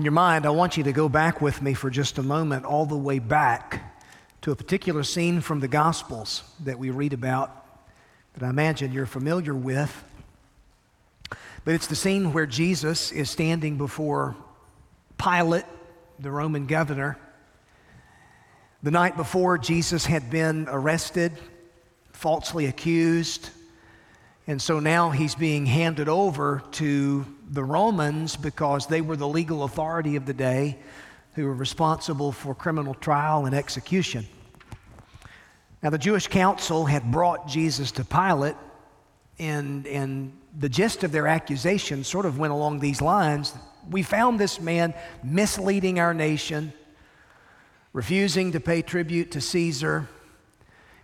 In your mind, I want you to go back with me for just a moment, all the way back to a particular scene from the Gospels that we read about that I imagine you're familiar with. But it's the scene where Jesus is standing before Pilate, the Roman governor. The night before, Jesus had been arrested, falsely accused, and so now he's being handed over to the Romans because they were the legal authority of the day who were responsible for criminal trial and execution. Now, the Jewish council had brought Jesus to Pilate, and, and the gist of their accusation sort of went along these lines. We found this man misleading our nation, refusing to pay tribute to Caesar,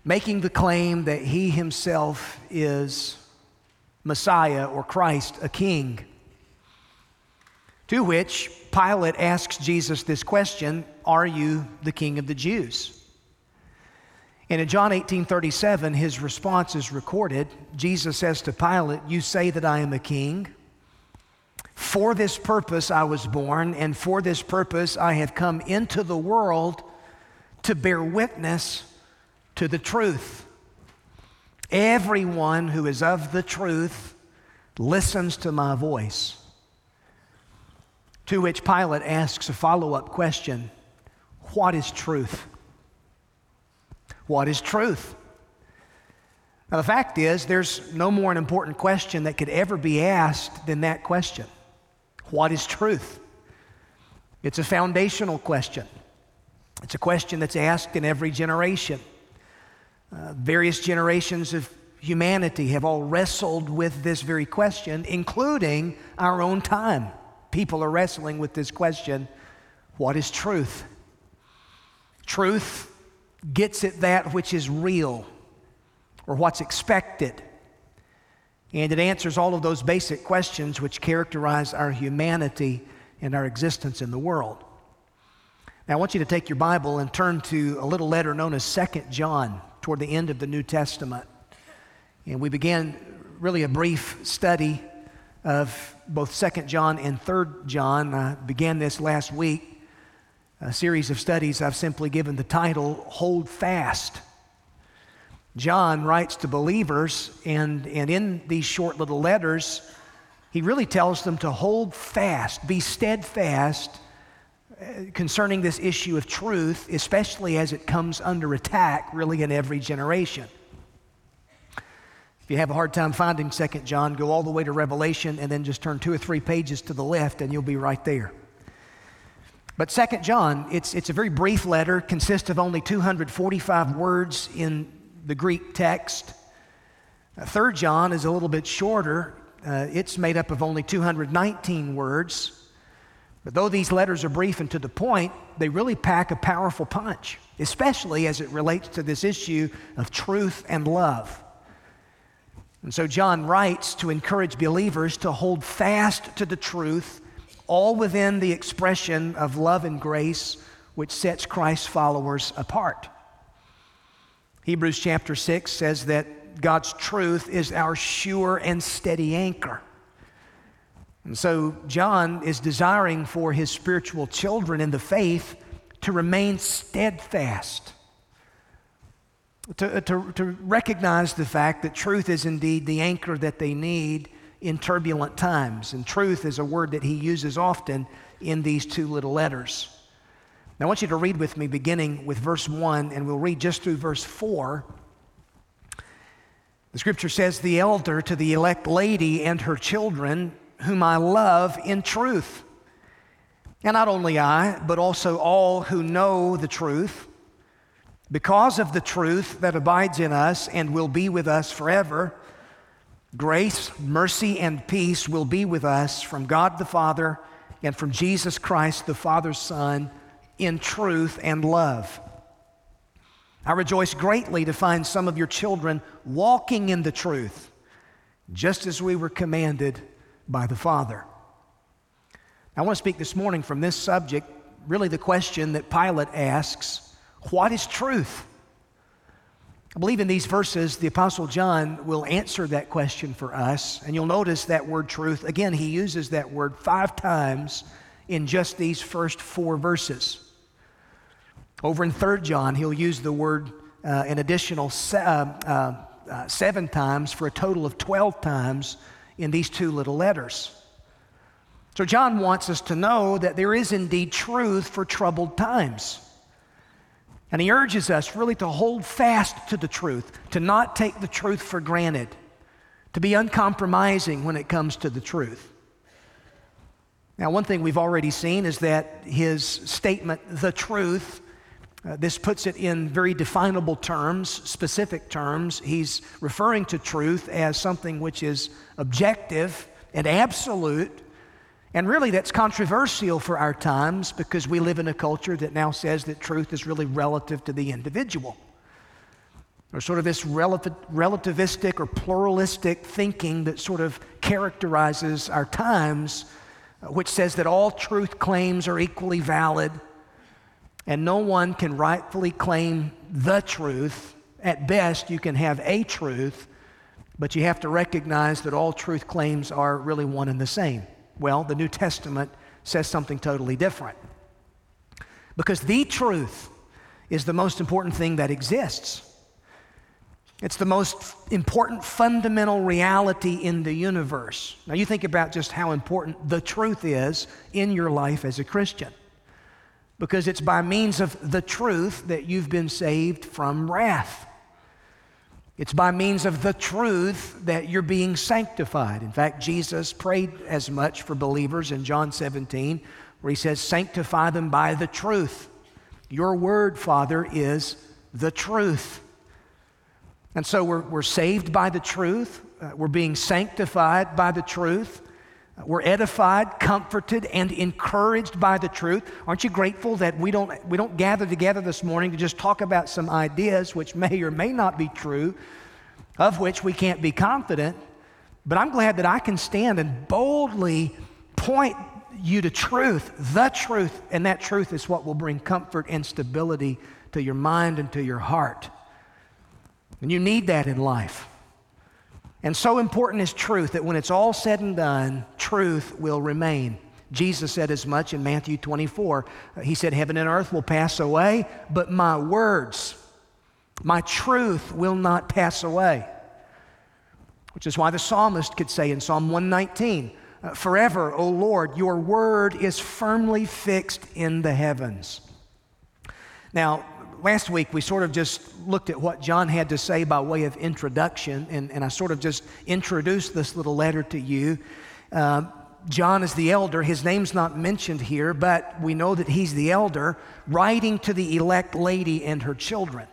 making the claim that he himself is Messiah or Christ, a king. To which Pilate asks Jesus this question Are you the king of the Jews? And in John 18 37, his response is recorded. Jesus says to Pilate, You say that I am a king. For this purpose I was born, and for this purpose I have come into the world to bear witness to the truth. Everyone who is of the truth listens to my voice. To which Pilate asks a follow up question What is truth? What is truth? Now, the fact is, there's no more an important question that could ever be asked than that question What is truth? It's a foundational question. It's a question that's asked in every generation. Uh, various generations of humanity have all wrestled with this very question, including our own time. People are wrestling with this question what is truth? Truth gets at that which is real or what's expected. And it answers all of those basic questions which characterize our humanity and our existence in the world. Now, I want you to take your Bible and turn to a little letter known as Second John toward the end of the New Testament. And we began really a brief study of both Second John and Third John. I began this last week, a series of studies I've simply given the title Hold Fast. John writes to believers, and, and in these short little letters, he really tells them to hold fast, be steadfast uh, concerning this issue of truth, especially as it comes under attack really in every generation. If you have a hard time finding 2 John, go all the way to Revelation and then just turn two or three pages to the left and you'll be right there. But 2 John, it's, it's a very brief letter, consists of only 245 words in the Greek text. Uh, 3 John is a little bit shorter. Uh, it's made up of only 219 words. But though these letters are brief and to the point, they really pack a powerful punch, especially as it relates to this issue of truth and love. And so John writes to encourage believers to hold fast to the truth, all within the expression of love and grace which sets Christ's followers apart. Hebrews chapter 6 says that God's truth is our sure and steady anchor. And so John is desiring for his spiritual children in the faith to remain steadfast, to, uh, to, to recognize the fact that truth is indeed the anchor that they need in turbulent times. And truth is a word that he uses often in these two little letters. Now, I want you to read with me beginning with verse 1, and we'll read just through verse 4. The scripture says, The elder to the elect lady and her children whom I love in truth. And not only I, but also all who know the truth, because of the truth that abides in us and will be with us forever. Grace, mercy, and peace will be with us from God the Father and from Jesus Christ, the Father's Son, in truth and love. I rejoice greatly to find some of your children walking in the truth, just as we were commanded by the Father. I want to speak this morning from this subject, really the question that Pilate asks what is truth? I believe in these verses, the Apostle John will answer that question for us. And you'll notice that word truth, again, he uses that word five times in just these first four verses. Over in 3 John, he'll use the word uh, an additional se- uh, uh, uh, seven times for a total of 12 times in these two little letters. So, John wants us to know that there is indeed truth for troubled times. And he urges us really to hold fast to the truth, to not take the truth for granted, to be uncompromising when it comes to the truth. Now, one thing we've already seen is that his statement, the truth, uh, this puts it in very definable terms, specific terms. He's referring to truth as something which is objective and absolute and really, that's controversial for our times because we live in a culture that now says that truth is really relative to the individual. Or sort of this relativistic or pluralistic thinking that sort of characterizes our times, uh, which says that all truth claims are equally valid and no one can rightfully claim the truth. At best, you can have a truth, but you have to recognize that all truth claims are really one and the same. Well, the New Testament says something totally different. Because the truth is the most important thing that exists. It's the most important fundamental reality in the universe. Now, you think about just how important the truth is in your life as a Christian. Because it's by means of the truth that you've been saved from wrath. It's by means of the truth that you're being sanctified. In fact, Jesus prayed as much for believers in John 17, where he says, Sanctify them by the truth. Your word, Father, is the truth. And so we're, we're saved by the truth, uh, we're being sanctified by the truth. We're edified, comforted, and encouraged by the truth. Aren't you grateful that we don't, we don't gather together this morning to just talk about some ideas which may or may not be true, of which we can't be confident? But I'm glad that I can stand and boldly point you to truth, the truth, and that truth is what will bring comfort and stability to your mind and to your heart. And you need that in life. And so important is truth that when it's all said and done, truth will remain. Jesus said as much in Matthew 24. He said, Heaven and earth will pass away, but my words, my truth will not pass away. Which is why the psalmist could say in Psalm 119, uh, Forever, O Lord, your word is firmly fixed in the heavens. Now, last week we sort of just looked at what John had to say by way of introduction, and, and I sort of just introduced this little letter to you. Uh, John is the elder. His name's not mentioned here, but we know that he's the elder, writing to the elect lady and her children.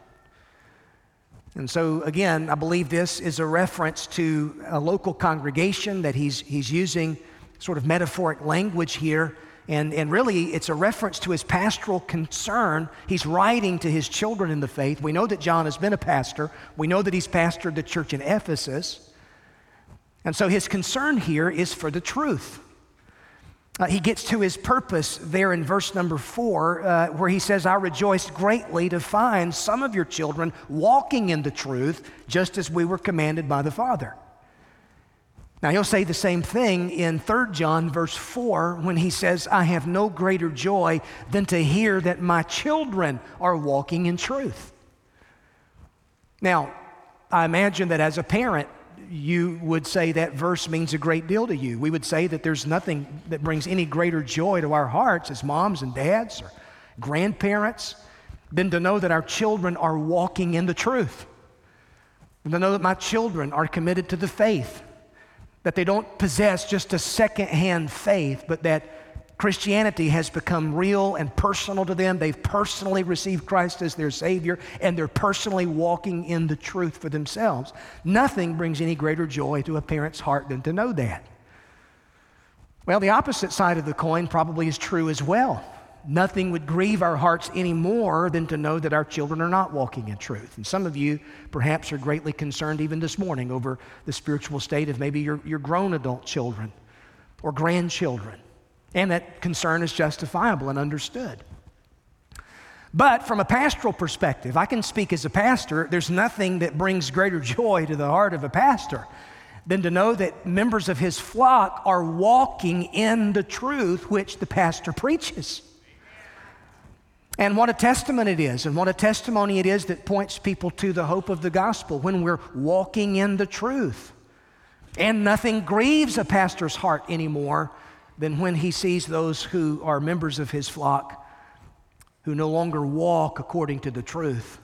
And so, again, I believe this is a reference to a local congregation that he's, he's using sort of metaphoric language here and, and really, it's a reference to his pastoral concern. He's writing to his children in the faith. We know that John has been a pastor, we know that he's pastored the church in Ephesus. And so his concern here is for the truth. Uh, he gets to his purpose there in verse number four, uh, where he says, I rejoiced greatly to find some of your children walking in the truth, just as we were commanded by the Father. Now, he'll say the same thing in 3 John, verse 4, when he says, I have no greater joy than to hear that my children are walking in truth. Now, I imagine that as a parent, you would say that verse means a great deal to you. We would say that there's nothing that brings any greater joy to our hearts as moms and dads or grandparents than to know that our children are walking in the truth. And to know that my children are committed to the faith that they don't possess just a second-hand faith, but that Christianity has become real and personal to them. They've personally received Christ as their Savior, and they're personally walking in the truth for themselves. Nothing brings any greater joy to a parent's heart than to know that. Well, the opposite side of the coin probably is true as well nothing would grieve our hearts any more than to know that our children are not walking in truth. And some of you perhaps are greatly concerned even this morning over the spiritual state of maybe your, your grown adult children or grandchildren. And that concern is justifiable and understood. But from a pastoral perspective, I can speak as a pastor, there's nothing that brings greater joy to the heart of a pastor than to know that members of his flock are walking in the truth which the pastor preaches. And what a testament it is, and what a testimony it is that points people to the hope of the gospel when we're walking in the truth. And nothing grieves a pastor's heart anymore than when he sees those who are members of his flock who no longer walk according to the truth.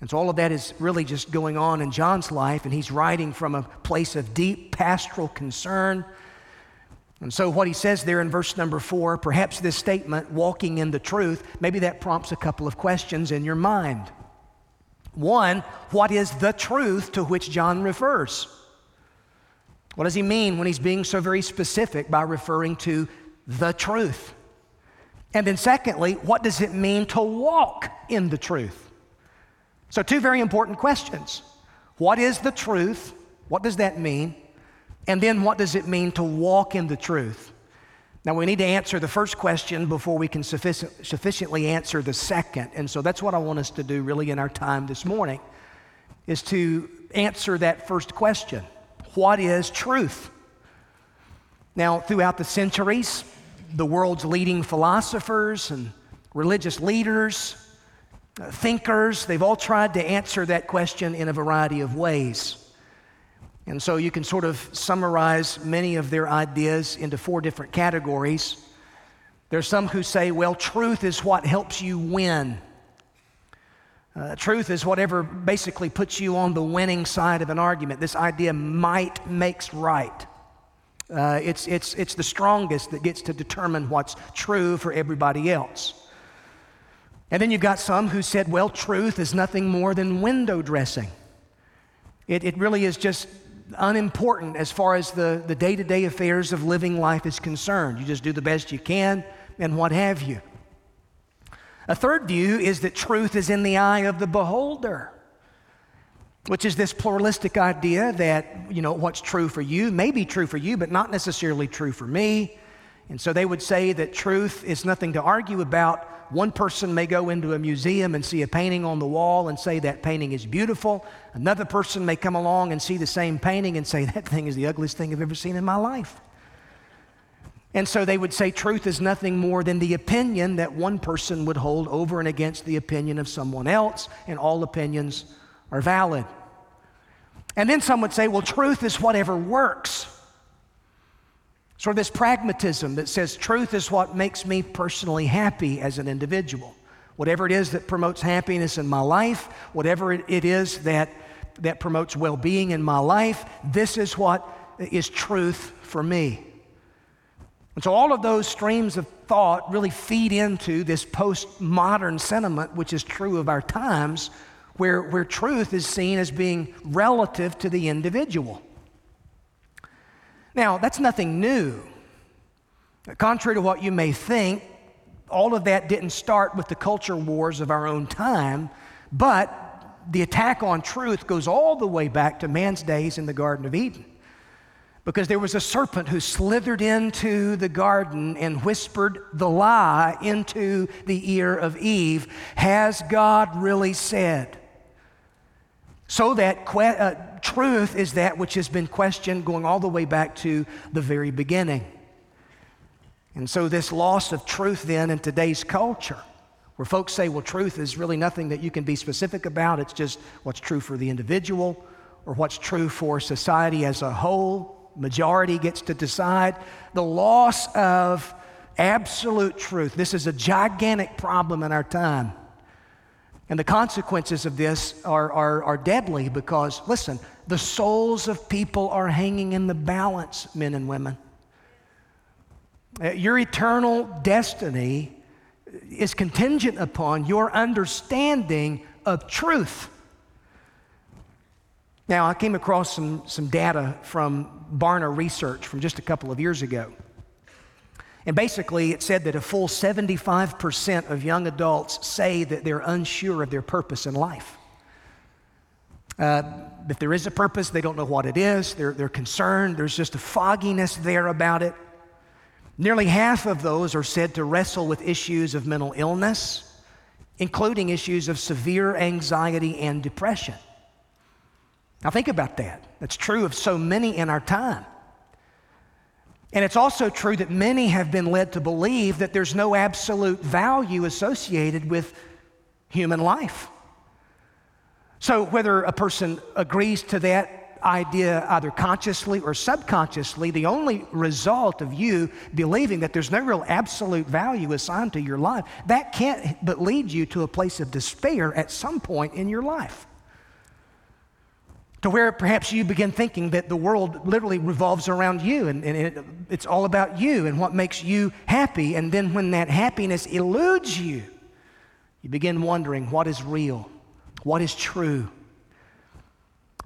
And so all of that is really just going on in John's life, and he's writing from a place of deep pastoral concern. And so, what he says there in verse number four, perhaps this statement, walking in the truth, maybe that prompts a couple of questions in your mind. One, what is the truth to which John refers? What does he mean when he's being so very specific by referring to the truth? And then, secondly, what does it mean to walk in the truth? So, two very important questions. What is the truth? What does that mean? And then, what does it mean to walk in the truth? Now, we need to answer the first question before we can sufficient, sufficiently answer the second. And so, that's what I want us to do really in our time this morning, is to answer that first question What is truth? Now, throughout the centuries, the world's leading philosophers and religious leaders uh, thinkers, they've all tried to answer that question in a variety of ways. And so you can sort of summarize many of their ideas into four different categories. There's some who say, well, truth is what helps you win. Uh, truth is whatever basically puts you on the winning side of an argument. This idea might makes right. Uh, it's, it's, it's the strongest that gets to determine what's true for everybody else. And then you've got some who said, well, truth is nothing more than window dressing. It, it really is just unimportant as far as the, the day-to-day affairs of living life is concerned. You just do the best you can and what have you. A third view is that truth is in the eye of the beholder, which is this pluralistic idea that, you know, what's true for you may be true for you, but not necessarily true for me. And so they would say that truth is nothing to argue about. One person may go into a museum and see a painting on the wall and say that painting is beautiful. Another person may come along and see the same painting and say that thing is the ugliest thing I've ever seen in my life. And so they would say truth is nothing more than the opinion that one person would hold over and against the opinion of someone else, and all opinions are valid. And then some would say, well, truth is whatever works. Sort of this pragmatism that says truth is what makes me personally happy as an individual. Whatever it is that promotes happiness in my life, whatever it is that, that promotes well being in my life, this is what is truth for me. And so all of those streams of thought really feed into this postmodern sentiment, which is true of our times, where, where truth is seen as being relative to the individual. Now, that's nothing new. Contrary to what you may think, all of that didn't start with the culture wars of our own time, but the attack on truth goes all the way back to man's days in the Garden of Eden. Because there was a serpent who slithered into the garden and whispered the lie into the ear of Eve Has God really said? So that que- uh, truth is that which has been questioned going all the way back to the very beginning. And so, this loss of truth then in today's culture, where folks say, well, truth is really nothing that you can be specific about, it's just what's true for the individual or what's true for society as a whole. Majority gets to decide. The loss of absolute truth. This is a gigantic problem in our time. And the consequences of this are, are, are deadly because, listen, the souls of people are hanging in the balance, men and women. Uh, your eternal destiny is contingent upon your understanding of truth. Now, I came across some, some data from Barna Research from just a couple of years ago. And basically, it said that a full 75% of young adults say that they're unsure of their purpose in life. Uh, if there is a purpose, they don't know what it is. They're, they're concerned. There's just a fogginess there about it. Nearly half of those are said to wrestle with issues of mental illness, including issues of severe anxiety and depression. Now, think about that. That's true of so many in our time. And it's also true that many have been led to believe that there's no absolute value associated with human life. So, whether a person agrees to that idea either consciously or subconsciously, the only result of you believing that there's no real absolute value assigned to your life, that can't but lead you to a place of despair at some point in your life. To where perhaps you begin thinking that the world literally revolves around you and, and it, it's all about you and what makes you happy. And then when that happiness eludes you, you begin wondering what is real, what is true.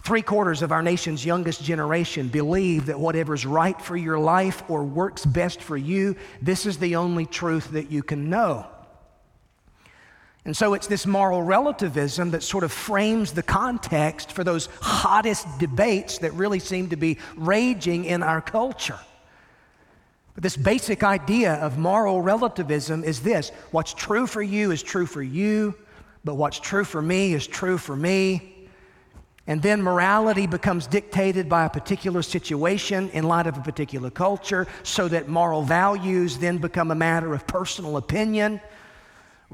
Three quarters of our nation's youngest generation believe that whatever's right for your life or works best for you, this is the only truth that you can know. And so it's this moral relativism that sort of frames the context for those hottest debates that really seem to be raging in our culture. But this basic idea of moral relativism is this what's true for you is true for you, but what's true for me is true for me. And then morality becomes dictated by a particular situation in light of a particular culture, so that moral values then become a matter of personal opinion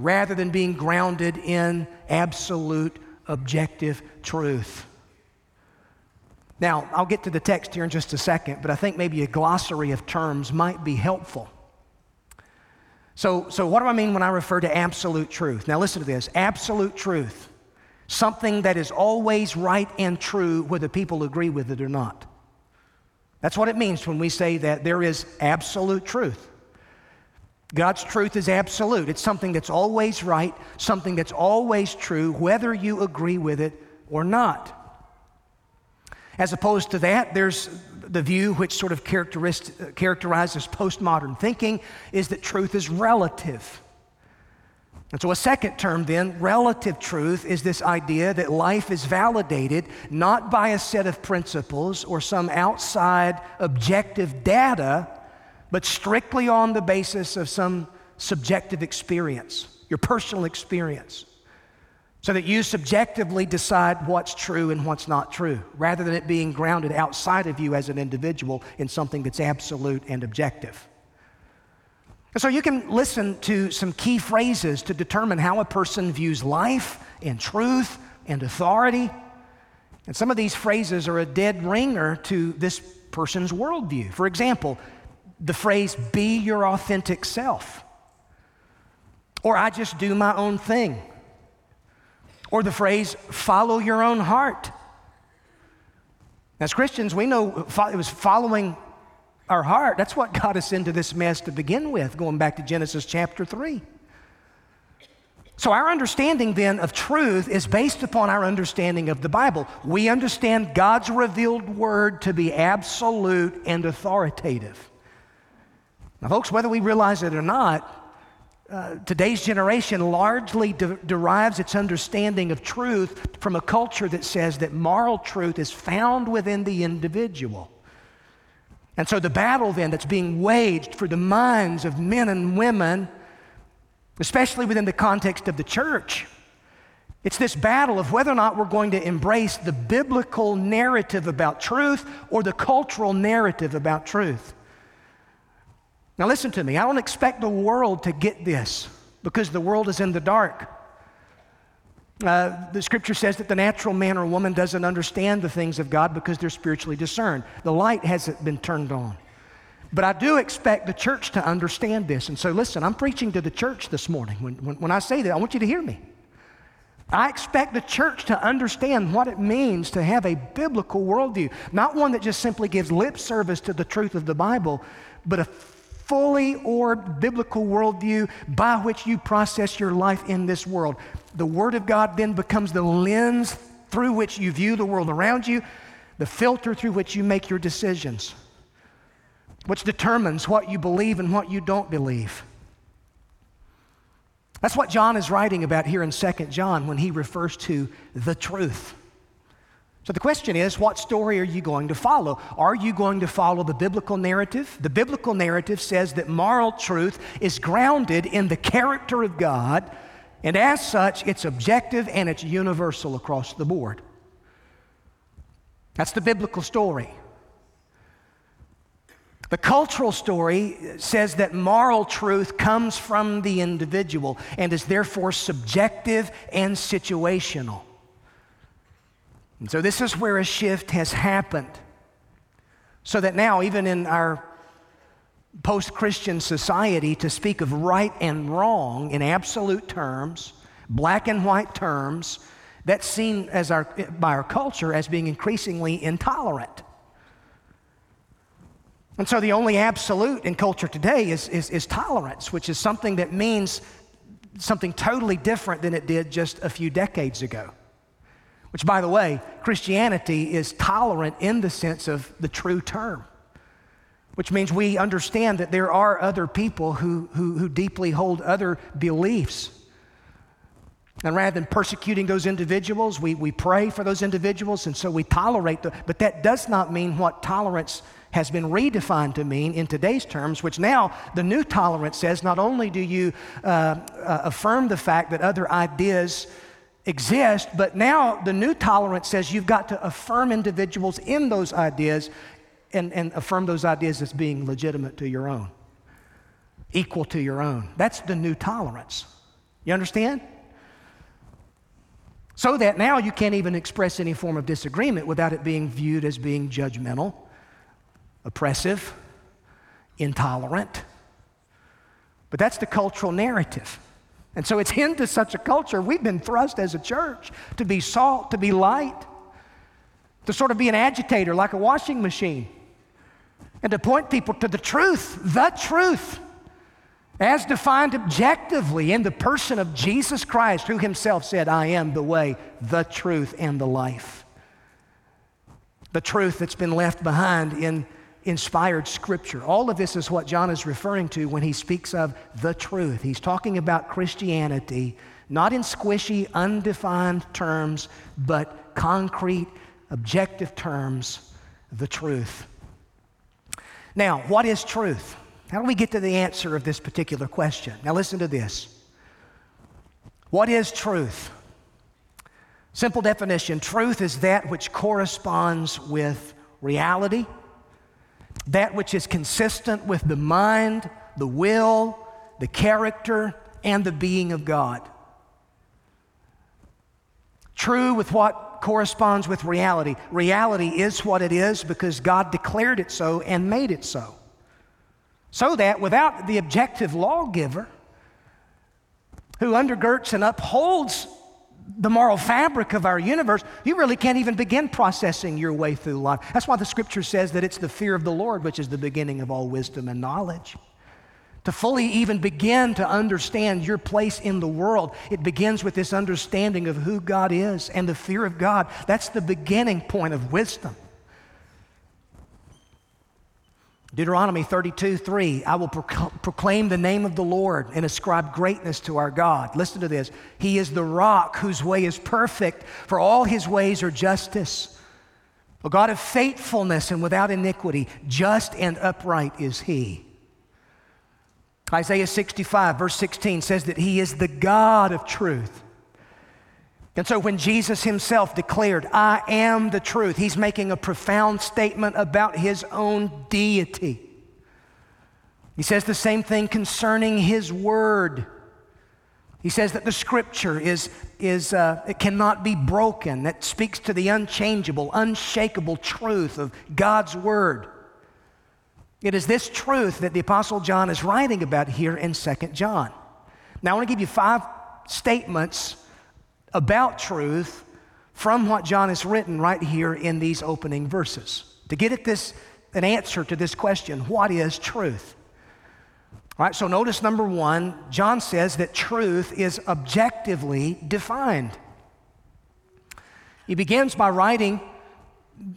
rather than being grounded in absolute objective truth. Now, I'll get to the text here in just a second, but I think maybe a glossary of terms might be helpful. So, so what do I mean when I refer to absolute truth? Now, listen to this absolute truth, something that is always right and true whether people agree with it or not. That's what it means when we say that there is absolute truth. God's truth is absolute. It's something that's always right, something that's always true, whether you agree with it or not. As opposed to that, there's the view which sort of uh, characterizes postmodern thinking is that truth is relative. And so, a second term then, relative truth, is this idea that life is validated not by a set of principles or some outside objective data but strictly on the basis of some subjective experience, your personal experience, so that you subjectively decide what's true and what's not true, rather than it being grounded outside of you as an individual in something that's absolute and objective. And so you can listen to some key phrases to determine how a person views life and truth and authority. And some of these phrases are a dead ringer to this person's worldview. For example, the phrase, be your authentic self. Or I just do my own thing. Or the phrase, follow your own heart. As Christians, we know it was following our heart. That's what got us into this mess to begin with, going back to Genesis chapter 3. So, our understanding then of truth is based upon our understanding of the Bible. We understand God's revealed word to be absolute and authoritative. Now, folks, whether we realize it or not, uh, today's generation largely de- derives its understanding of truth from a culture that says that moral truth is found within the individual. And so, the battle then that's being waged for the minds of men and women, especially within the context of the church, it's this battle of whether or not we're going to embrace the biblical narrative about truth or the cultural narrative about truth. Now, listen to me. I don't expect the world to get this because the world is in the dark. Uh, the scripture says that the natural man or woman doesn't understand the things of God because they're spiritually discerned. The light hasn't been turned on. But I do expect the church to understand this. And so, listen, I'm preaching to the church this morning. When, when, when I say that, I want you to hear me. I expect the church to understand what it means to have a biblical worldview, not one that just simply gives lip service to the truth of the Bible, but a fully orbed biblical worldview by which you process your life in this world. The Word of God then becomes the lens through which you view the world around you, the filter through which you make your decisions, which determines what you believe and what you don't believe. That's what John is writing about here in 2 John when he refers to the truth. So the question is, what story are you going to follow? Are you going to follow the biblical narrative? The biblical narrative says that moral truth is grounded in the character of God, and as such, it's objective and it's universal across the board. That's the biblical story. The cultural story says that moral truth comes from the individual and is therefore subjective and situational. And so, this is where a shift has happened. So that now, even in our post Christian society, to speak of right and wrong in absolute terms, black and white terms, that's seen as our, by our culture as being increasingly intolerant. And so the only absolute in culture today is, is, is, tolerance, which is something that means something totally different than it did just a few decades ago. Which, by the way, Christianity is tolerant in the sense of the true term, which means we understand that there are other people who, who, who deeply hold other beliefs. And rather than persecuting those individuals, we, we pray for those individuals, and so we tolerate them. But that does not mean what tolerance has been redefined to mean in today's terms, which now the new tolerance says not only do you uh, uh, affirm the fact that other ideas exist, but now the new tolerance says you've got to affirm individuals in those ideas and, and affirm those ideas as being legitimate to your own, equal to your own. That's the new tolerance. You understand? So that now you can't even express any form of disagreement without it being viewed as being judgmental, oppressive, intolerant. But that's the cultural narrative. And so it's into such a culture, we've been thrust as a church to be salt, to be light, to sort of be an agitator like a washing machine, and to point people to the truth, the truth, as defined objectively in the person of Jesus Christ, who himself said, I am the way, the truth, and the life. The truth that's been left behind in inspired scripture. All of this is what John is referring to when he speaks of the truth. He's talking about Christianity, not in squishy, undefined terms, but concrete, objective terms, the truth. Now, what is truth? How do we get to the answer of this particular question? Now, listen to this. What is truth? Simple definition truth is that which corresponds with reality that which is consistent with the mind, the will, the character, and the being of God. True with what corresponds with reality. Reality is what it is because God declared it so and made it so. So that without the objective lawgiver who undergirds and upholds the moral fabric of our universe, you really can't even begin processing your way through life. That's why the scripture says that it's the fear of the Lord which is the beginning of all wisdom and knowledge. To fully even begin to understand your place in the world, it begins with this understanding of who God is and the fear of God. That's the beginning point of wisdom. Deuteronomy 32 3, I will proclaim the name of the Lord and ascribe greatness to our God. Listen to this. He is the rock whose way is perfect, for all his ways are justice. A God of faithfulness and without iniquity, just and upright is he. Isaiah 65, verse 16 says that he is the God of truth. And so when Jesus himself declared, I am the truth, he's making a profound statement about his own deity. He says the same thing concerning his word. He says that the scripture is, is uh, it cannot be broken. That speaks to the unchangeable, unshakable truth of God's word. It is this truth that the Apostle John is writing about here in 2 John. Now, I want to give you five statements about truth from what John has written right here in these opening verses. To get at this, an answer to this question, what is truth? All right, so notice number one, John says that truth is objectively defined. He begins by writing,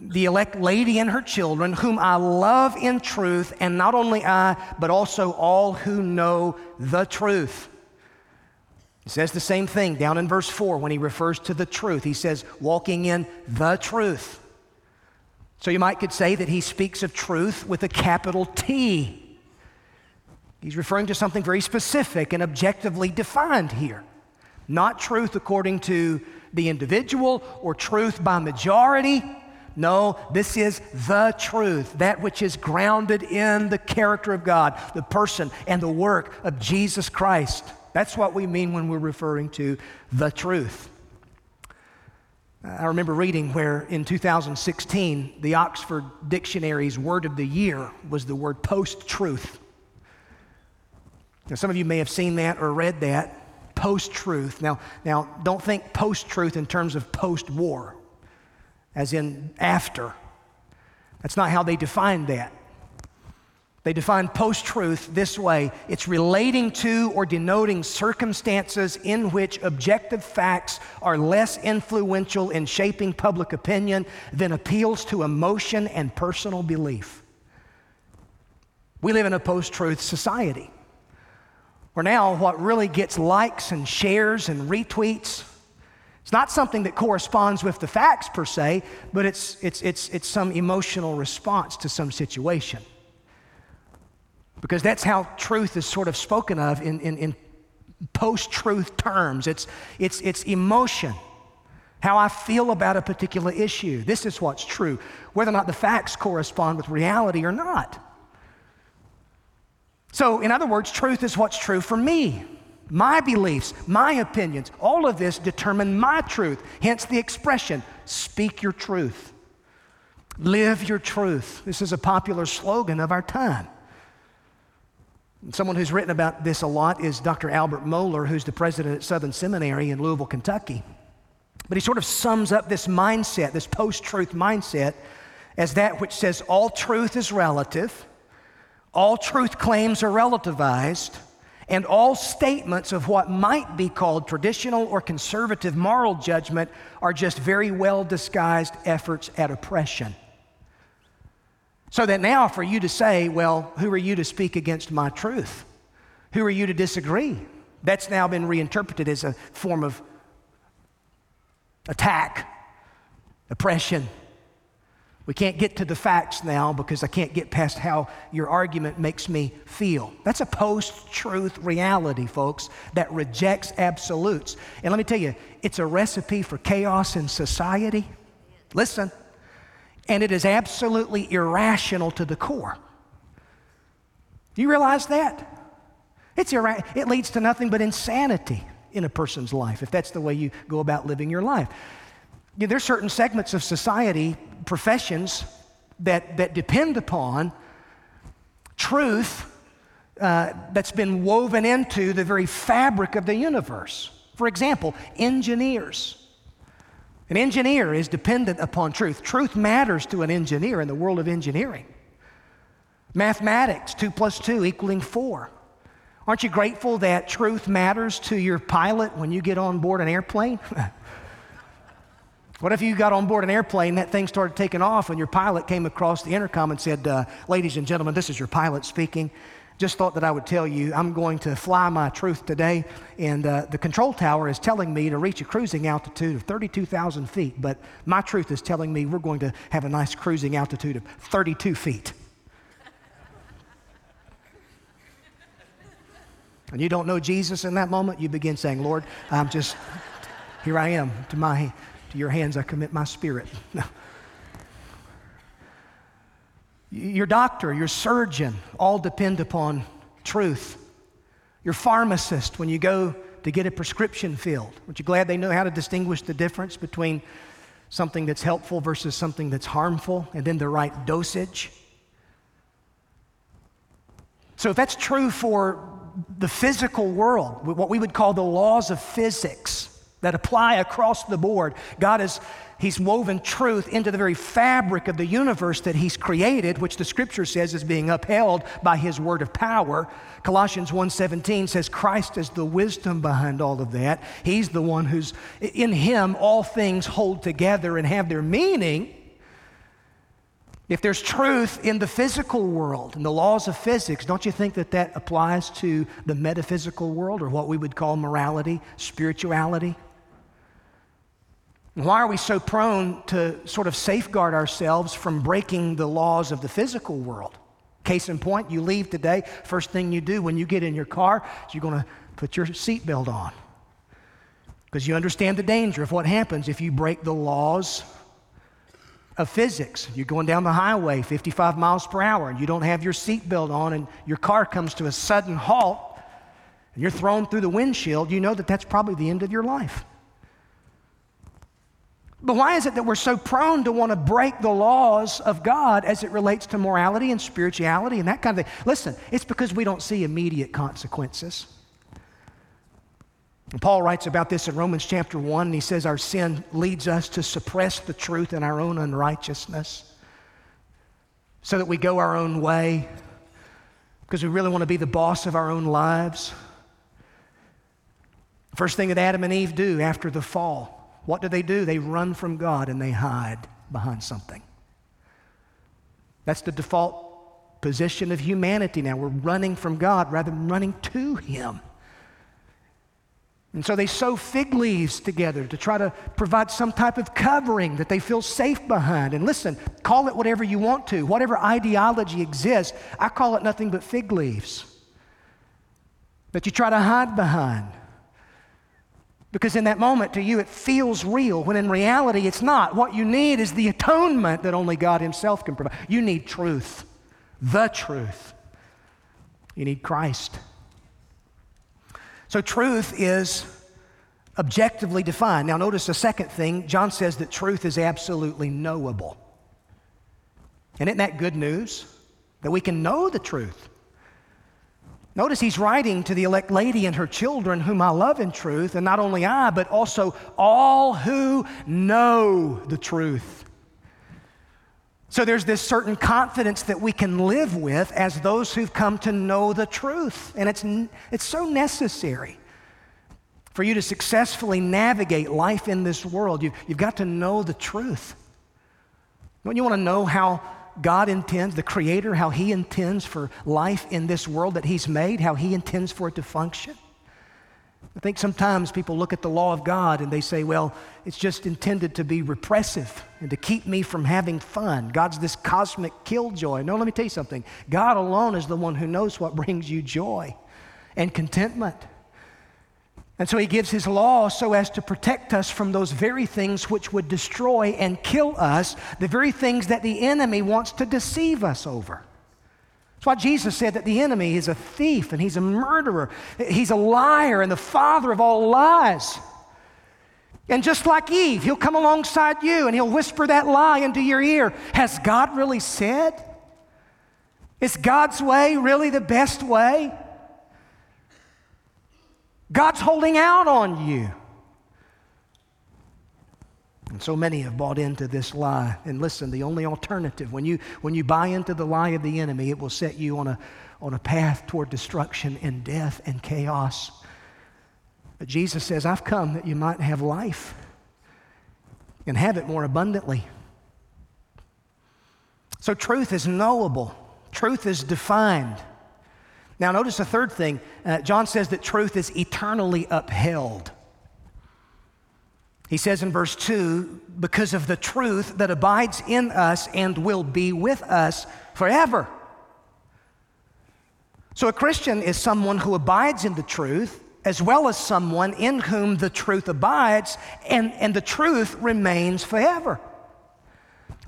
the elect lady and her children, whom I love in truth, and not only I, but also all who know the truth. He says the same thing down in verse 4 when he refers to the truth. He says, walking in the truth. So you might could say that he speaks of truth with a capital T. He's referring to something very specific and objectively defined here. Not truth according to the individual or truth by majority, No, this is the truth, that which is grounded in the character of God, the person and the work of Jesus Christ. That's what we mean when we're referring to the truth. I remember reading where in 2016, the Oxford Dictionary's word of the year was the word post truth. Now, some of you may have seen that or read that post truth. Now, now, don't think post truth in terms of post war, as in after. That's not how they define that. They define post truth this way it's relating to or denoting circumstances in which objective facts are less influential in shaping public opinion than appeals to emotion and personal belief. We live in a post truth society where now what really gets likes and shares and retweets. It's not something that corresponds with the facts per se, but it's, it's, it's, it's some emotional response to some situation because that's how truth is sort of spoken of in, in, in post truth terms. It's, it's, it's emotion, how I feel about a particular issue. This is what's true, whether or not the facts correspond with reality or not. So, in other words, truth is what's true for me. My beliefs, my opinions, all of this determine my truth. Hence the expression speak your truth, live your truth. This is a popular slogan of our time. Someone who's written about this a lot is Dr. Albert Mohler, who's the president at Southern Seminary in Louisville, Kentucky. But he sort of sums up this mindset, this post truth mindset, as that which says all truth is relative, all truth claims are relativized, and all statements of what might be called traditional or conservative moral judgment are just very well disguised efforts at oppression. So that now, for you to say, well, who are you to speak against my truth? Who are you to disagree? That's now been reinterpreted as a form of attack, oppression. We can't get to the facts now because I can't get past how your argument makes me feel. That's a post truth reality, folks, that rejects absolutes. And let me tell you, it's a recipe for chaos in society. Listen, and it is absolutely irrational to the core. Do you realize that? It's ira- it leads to nothing but insanity in a person's life if that's the way you go about living your life. You know, certain segments of society, professions, that, that depend upon truth uh, that's been woven into the very fabric of the universe. For example, engineers. An engineer is dependent upon truth. Truth matters to an engineer in the world of engineering. Mathematics, 2 plus 2 equaling 4. Aren't you grateful that truth matters to your pilot when you get on board an airplane? what if you got on board an airplane, that thing started taking off, and your pilot came across the intercom and said, uh, Ladies and gentlemen, this is your pilot speaking just thought that I would tell you I'm going to fly my truth today, and uh, the control tower is telling me to reach a cruising altitude of 32,000 feet, but my truth is telling me we're going to have a nice cruising altitude of 32 feet. and you don't know Jesus in that moment, you begin saying, Lord, I'm just, here I am, to, my, to your hands I commit my spirit. Your doctor, your surgeon, all depend upon truth. Your pharmacist, when you go to get a prescription filled, aren't you glad they know how to distinguish the difference between something that's helpful versus something that's harmful and then the right dosage? So, if that's true for the physical world, what we would call the laws of physics that apply across the board, God is He's woven truth into the very fabric of the universe that He's created, which the scripture says is being upheld by His word of power. Colossians 1:17 says Christ is the wisdom behind all of that. He's the one who's in him all things hold together and have their meaning. If there's truth in the physical world and the laws of physics, don't you think that that applies to the metaphysical world or what we would call morality, spirituality? Why are we so prone to sort of safeguard ourselves from breaking the laws of the physical world? Case in point, you leave today, first thing you do when you get in your car is you're going to put your seatbelt on. Because you understand the danger of what happens if you break the laws of physics. You're going down the highway 55 miles per hour and you don't have your seatbelt on and your car comes to a sudden halt and you're thrown through the windshield, you know that that's probably the end of your life. But why is it that we're so prone to want to break the laws of God as it relates to morality and spirituality and that kind of thing? Listen, it's because we don't see immediate consequences. And Paul writes about this in Romans chapter 1, and he says our sin leads us to suppress the truth in our own unrighteousness so that we go our own way because we really want to be the boss of our own lives. First thing that Adam and Eve do after the fall, what do they do? They run from God and they hide behind something. That's the default position of humanity now. We're running from God rather than running to Him. And so they sew fig leaves together to try to provide some type of covering that they feel safe behind. And listen, call it whatever you want to, whatever ideology exists. I call it nothing but fig leaves that you try to hide behind. Because in that moment, to you, it feels real, when in reality, it's not. What you need is the atonement that only God Himself can provide. You need truth, the truth. You need Christ. So, truth is objectively defined. Now, notice the second thing John says that truth is absolutely knowable. And isn't that good news? That we can know the truth. Notice he's writing to the elect lady and her children, whom I love in truth, and not only I, but also all who know the truth. So there's this certain confidence that we can live with as those who've come to know the truth. And it's, it's so necessary for you to successfully navigate life in this world. You've, you've got to know the truth. Don't you want to know how God intends, the Creator, how He intends for life in this world that He's made, how He intends for it to function? I think sometimes people look at the law of God and they say, well, it's just intended to be repressive and to keep me from having fun. God's this cosmic killjoy. No, let me tell you something. God alone is the one who knows what brings you joy and contentment. And so he gives his law so as to protect us from those very things which would destroy and kill us, the very things that the enemy wants to deceive us over. That's why Jesus said that the enemy is a thief and he's a murderer. He's a liar and the father of all lies. And just like Eve, he'll come alongside you and he'll whisper that lie into your ear. Has God really said? Is God's way really the best way? God's holding out on you. And so many have bought into this lie. And listen, the only alternative, when you, when you buy into the lie of the enemy, it will set you on a, on a path toward destruction and death and chaos. But Jesus says, I've come that you might have life and have it more abundantly. So truth is knowable, truth is defined. Now, notice the third thing. Uh, John says that truth is eternally upheld. He says in verse 2 because of the truth that abides in us and will be with us forever. So, a Christian is someone who abides in the truth as well as someone in whom the truth abides and, and the truth remains forever.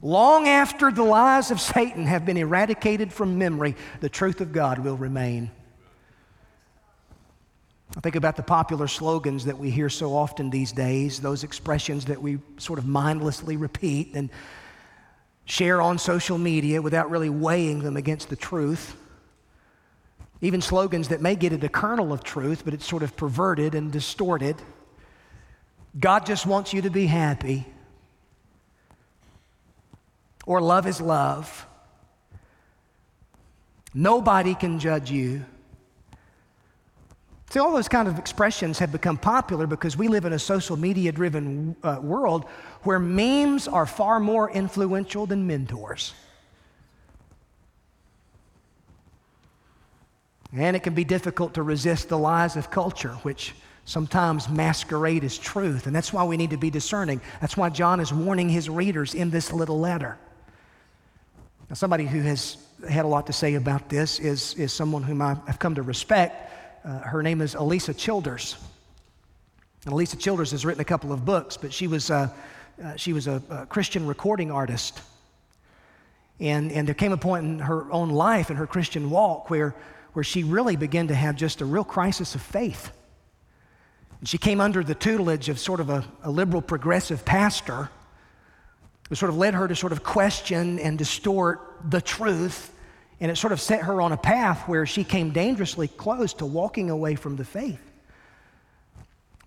Long after the lies of Satan have been eradicated from memory, the truth of God will remain. I think about the popular slogans that we hear so often these days, those expressions that we sort of mindlessly repeat and share on social media without really weighing them against the truth. Even slogans that may get at a kernel of truth, but it's sort of perverted and distorted. God just wants you to be happy. Or love is love. Nobody can judge you. See, all those kind of expressions have become popular because we live in a social media driven uh, world where memes are far more influential than mentors. And it can be difficult to resist the lies of culture, which sometimes masquerade as truth. And that's why we need to be discerning. That's why John is warning his readers in this little letter. Now, somebody who has had a lot to say about this is, is someone whom I've come to respect. Uh, her name is Alisa Childers. And Alisa Childers has written a couple of books, but she was uh, uh, she was a, a Christian recording artist. And, and there came a point in her own life, in her Christian walk, where, where she really began to have just a real crisis of faith. And she came under the tutelage of sort of a, a liberal progressive pastor who sort of led her to sort of question and distort the truth. And it sort of set her on a path where she came dangerously close to walking away from the faith.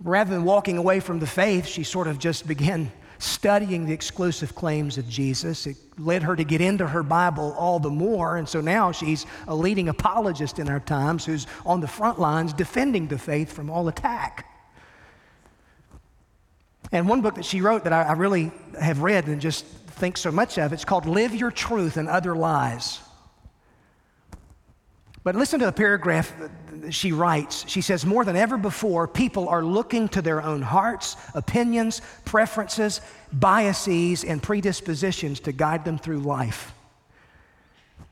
Rather than walking away from the faith, she sort of just began studying the exclusive claims of Jesus. It led her to get into her Bible all the more. And so now she's a leading apologist in our times who's on the front lines defending the faith from all attack. And one book that she wrote that I, I really have read and just think so much of, it's called Live Your Truth and Other Lies. But listen to the paragraph she writes. She says, More than ever before, people are looking to their own hearts, opinions, preferences, biases, and predispositions to guide them through life.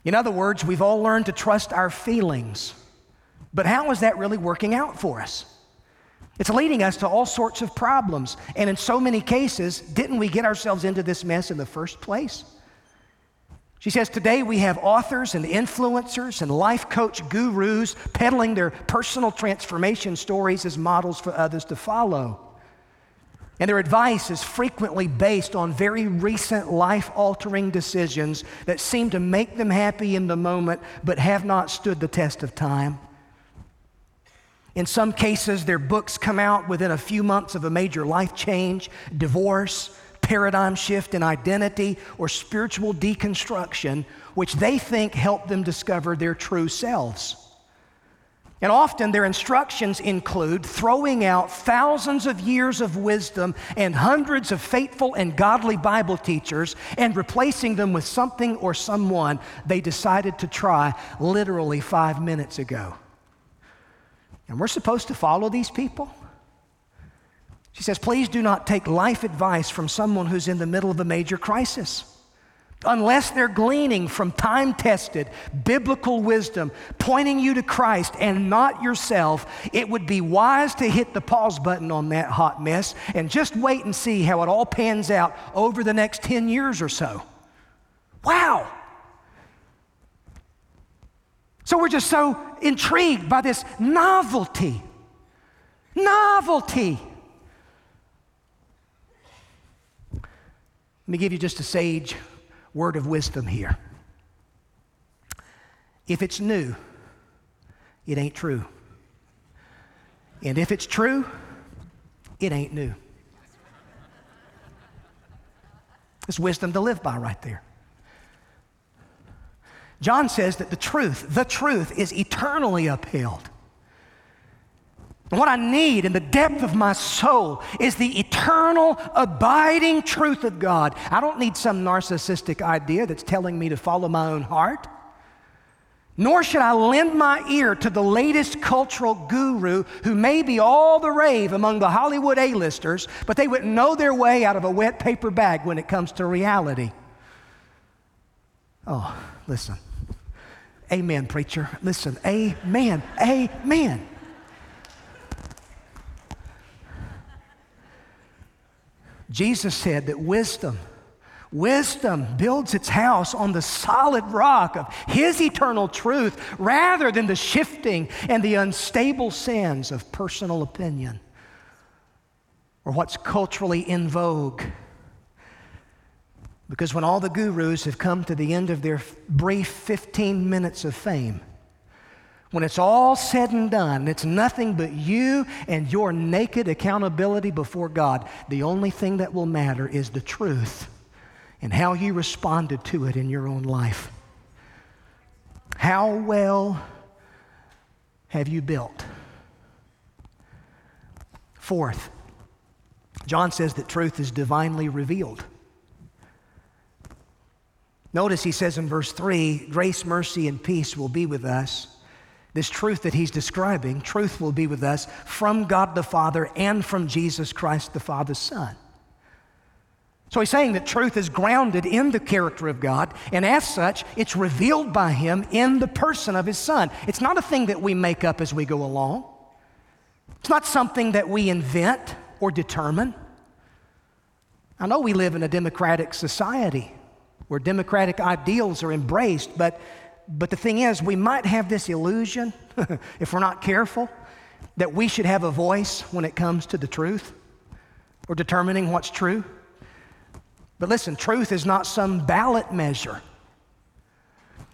In other words, we've all learned to trust our feelings. But how is that really working out for us? It's leading us to all sorts of problems. And in so many cases, didn't we get ourselves into this mess in the first place? She says, Today we have authors and influencers and life coach gurus peddling their personal transformation stories as models for others to follow. And their advice is frequently based on very recent life altering decisions that seem to make them happy in the moment but have not stood the test of time. In some cases, their books come out within a few months of a major life change, divorce, paradigm shift in identity, or spiritual deconstruction, which they think help them discover their true selves. And often their instructions include throwing out thousands of years of wisdom and hundreds of faithful and godly Bible teachers and replacing them with something or someone they decided to try literally five minutes ago. And we're supposed to follow these people? She says, please do not take life advice from someone who's in the middle of a major crisis. Unless they're gleaning from time tested biblical wisdom, pointing you to Christ and not yourself, it would be wise to hit the pause button on that hot mess and just wait and see how it all pans out over the next 10 years or so. Wow! So we're just so intrigued by this novelty. Novelty. Let me give you just a sage word of wisdom here. If it's new, it ain't true. And if it's true, it ain't new. It's wisdom to live by right there. John says that the truth, the truth is eternally upheld. What I need in the depth of my soul is the eternal, abiding truth of God. I don't need some narcissistic idea that's telling me to follow my own heart. Nor should I lend my ear to the latest cultural guru who may be all the rave among the Hollywood A-listers, but they wouldn't know their way out of a wet paper bag when it comes to reality. Oh, listen. Amen, preacher. Listen, amen, amen. Jesus said that wisdom, wisdom builds its house on the solid rock of His eternal truth rather than the shifting and the unstable sands of personal opinion or what's culturally in vogue. Because when all the gurus have come to the end of their brief 15 minutes of fame, when it's all said and done, it's nothing but you and your naked accountability before God. The only thing that will matter is the truth and how you responded to it in your own life. How well have you built? Fourth, John says that truth is divinely revealed. Notice he says in verse 3 grace, mercy, and peace will be with us this truth that he's describing, truth will be with us from God the Father and from Jesus Christ the Father's Son. So he's saying that truth is grounded in the character of God, and as such, it's revealed by him in the person of his Son. It's not a thing that we make up as we go along, it's not something that we invent or determine. I know we live in a democratic society where democratic ideals are embraced, but, but the thing is, we might have this illusion, if we're not careful, that we should have a voice when it comes to the truth or determining what's true. But listen, truth is not some ballot measure.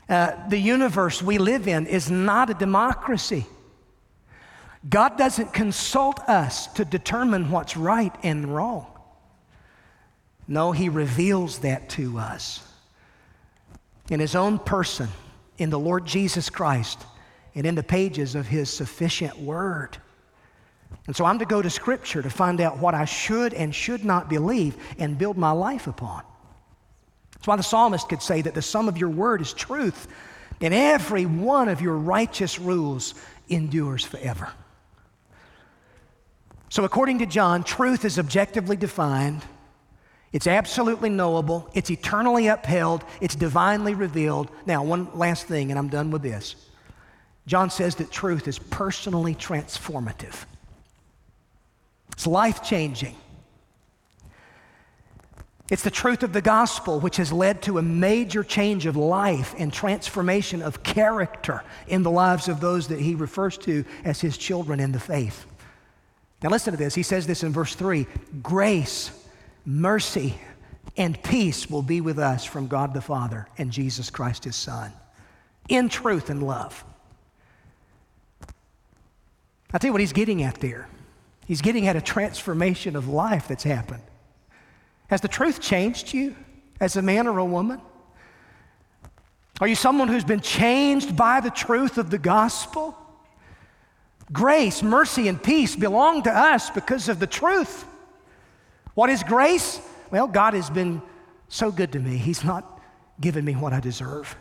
Uh, the universe we live in is not a democracy. God doesn't consult us to determine what's right and wrong. No, He reveals that to us in His own person, in the Lord Jesus Christ, and in the pages of His sufficient Word. And so I'm to go to Scripture to find out what I should and should not believe and build my life upon. That's why the psalmist could say that the sum of your word is truth, and every one of your righteous rules endures forever. So, according to John, truth is objectively defined, it's absolutely knowable, it's eternally upheld, it's divinely revealed. Now, one last thing, and I'm done with this. John says that truth is personally transformative. It's life changing. It's the truth of the gospel which has led to a major change of life and transformation of character in the lives of those that he refers to as his children in the faith. Now, listen to this. He says this in verse 3 Grace, mercy, and peace will be with us from God the Father and Jesus Christ his Son, in truth and love. I'll tell you what he's getting at there. He's getting at a transformation of life that's happened. Has the truth changed you as a man or a woman? Are you someone who's been changed by the truth of the gospel? Grace, mercy, and peace belong to us because of the truth. What is grace? Well, God has been so good to me. He's not given me what I deserve,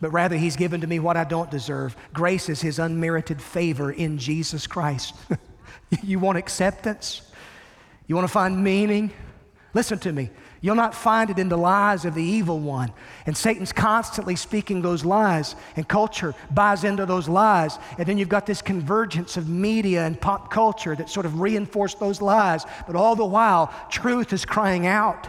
but rather, He's given to me what I don't deserve. Grace is His unmerited favor in Jesus Christ. you want acceptance? You want to find meaning? Listen to me. You'll not find it in the lies of the evil one. And Satan's constantly speaking those lies, and culture buys into those lies. And then you've got this convergence of media and pop culture that sort of reinforce those lies. But all the while, truth is crying out.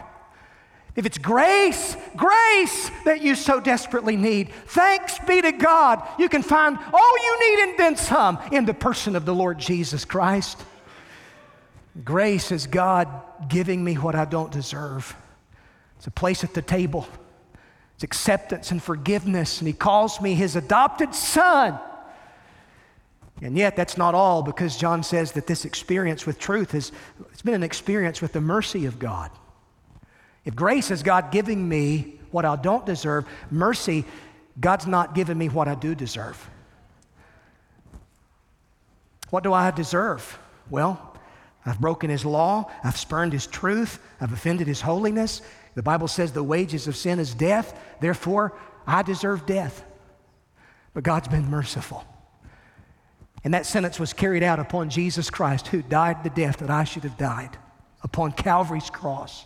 If it's grace, grace that you so desperately need, thanks be to God, you can find all you need and then some in the person of the Lord Jesus Christ. Grace is God giving me what I don't deserve. It's a place at the table, it's acceptance and forgiveness, and He calls me His adopted son. And yet, that's not all because John says that this experience with truth has it's been an experience with the mercy of God. If grace is God giving me what I don't deserve, mercy, God's not giving me what I do deserve. What do I deserve? Well, I've broken his law, I've spurned his truth, I've offended his holiness. The Bible says the wages of sin is death, therefore, I deserve death. But God's been merciful. And that sentence was carried out upon Jesus Christ, who died the death that I should have died upon Calvary's cross.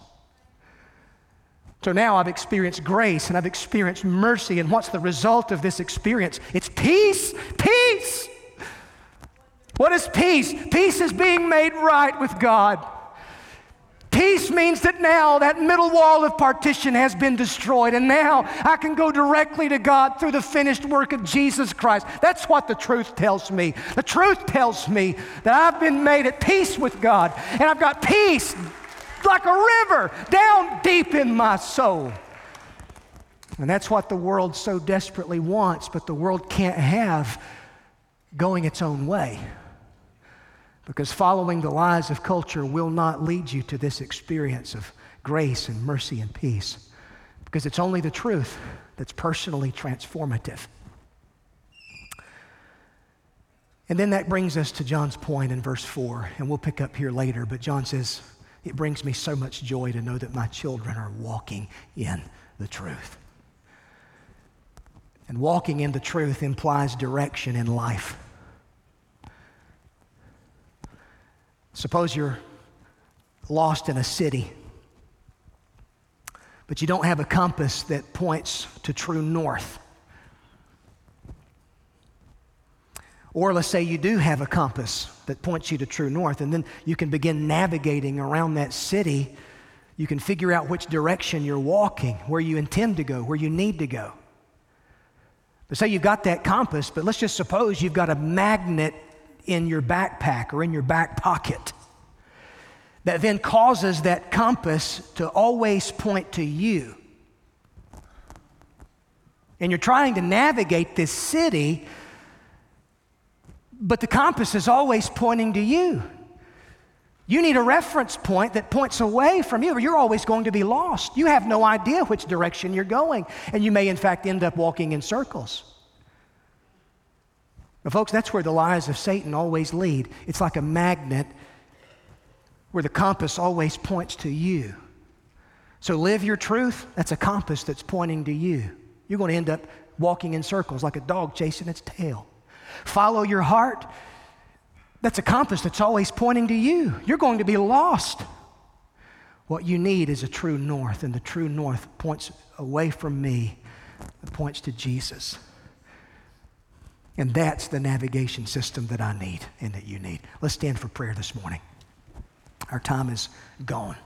So now I've experienced grace and I've experienced mercy. And what's the result of this experience? It's peace, peace. What is peace? Peace is being made right with God. Peace means that now that middle wall of partition has been destroyed, and now I can go directly to God through the finished work of Jesus Christ. That's what the truth tells me. The truth tells me that I've been made at peace with God, and I've got peace like a river down deep in my soul. And that's what the world so desperately wants, but the world can't have going its own way. Because following the lies of culture will not lead you to this experience of grace and mercy and peace. Because it's only the truth that's personally transformative. And then that brings us to John's point in verse 4, and we'll pick up here later. But John says, it brings me so much joy to know that my children are walking in the truth. And walking in the truth implies direction in life. Suppose you're lost in a city, but you don't have a compass that points to true north. Or let's say you do have a compass that points you to true north, and then you can begin navigating around that city You can figure out which direction you're walking, where you intend to go, where you need to go. But say you've got that compass, but let's just suppose you've got a magnet in your backpack or in your back pocket that then causes that compass to always point to you. And you're trying to navigate this city, but the compass is always pointing to you. You need a reference point that points away from you, or you're always going to be lost. You have no idea which direction you're going, and you may, in fact, end up walking in circles. Folks, that's where the lies of Satan always lead. It's like a magnet where the compass always points to you. So, live your truth, that's a compass that's pointing to you. You're going to end up walking in circles like a dog chasing its tail. Follow your heart, that's a compass that's always pointing to you. You're going to be lost. What you need is a true north, and the true north points away from me, it points to Jesus. And that's the navigation system that I need and that you need. Let's stand for prayer this morning. Our time is gone.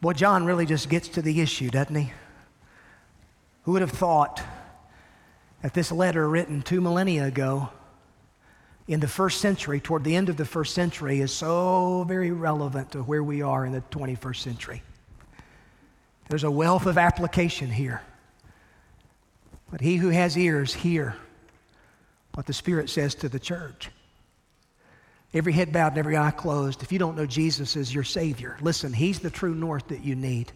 Boy, John really just gets to the issue, doesn't he? Who would have thought that this letter written two millennia ago in the first century, toward the end of the first century, is so very relevant to where we are in the 21st century? There's a wealth of application here. But he who has ears, hear what the Spirit says to the church. Every head bowed and every eye closed. If you don't know Jesus as your Savior, listen, He's the true north that you need.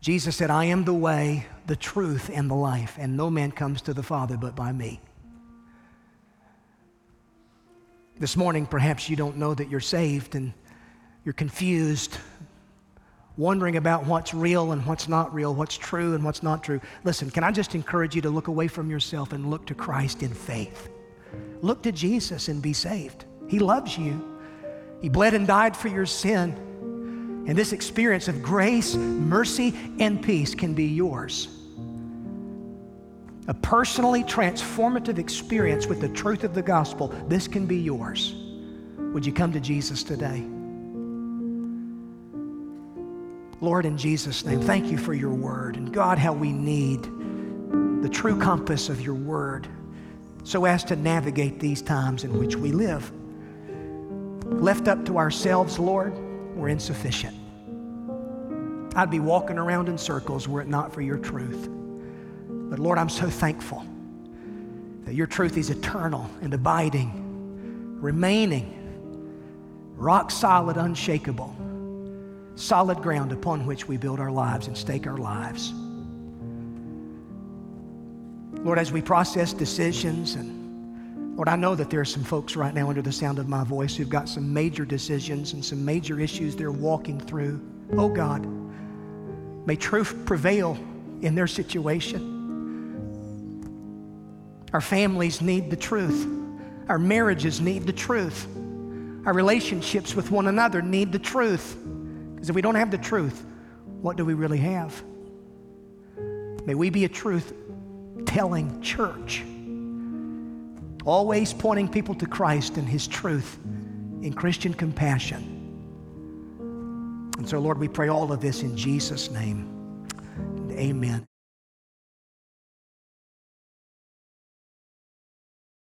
Jesus said, I am the way, the truth, and the life, and no man comes to the Father but by me. This morning, perhaps you don't know that you're saved and you're confused wondering about what's real and what's not real, what's true and what's not true. Listen, can I just encourage you to look away from yourself and look to Christ in faith? Look to Jesus and be saved. He loves you, He bled and died for your sin. And this experience of grace, mercy, and peace can be yours. A personally transformative experience with the truth of the gospel, this can be yours. Would you come to Jesus today? Lord, in Jesus' name, thank you for your word. And God, how we need the true compass of your word so as to navigate these times in which we live. Left up to ourselves, Lord, we're insufficient. I'd be walking around in circles were it not for your truth. But Lord, I'm so thankful that your truth is eternal and abiding, remaining, rock solid, unshakable solid ground upon which we build our lives and stake our lives. Lord, as we process decisions, and Lord, I know that there are some folks right now under the sound of my voice who've got some major decisions and some major issues they're walking through. Oh God, may truth prevail in their situation. Our families need the truth. Our marriages need the truth. Our relationships with one another need the truth. If we don't have the truth, what do we really have? May we be a truth telling church, always pointing people to Christ and His truth in Christian compassion. And so, Lord, we pray all of this in Jesus' name. Amen.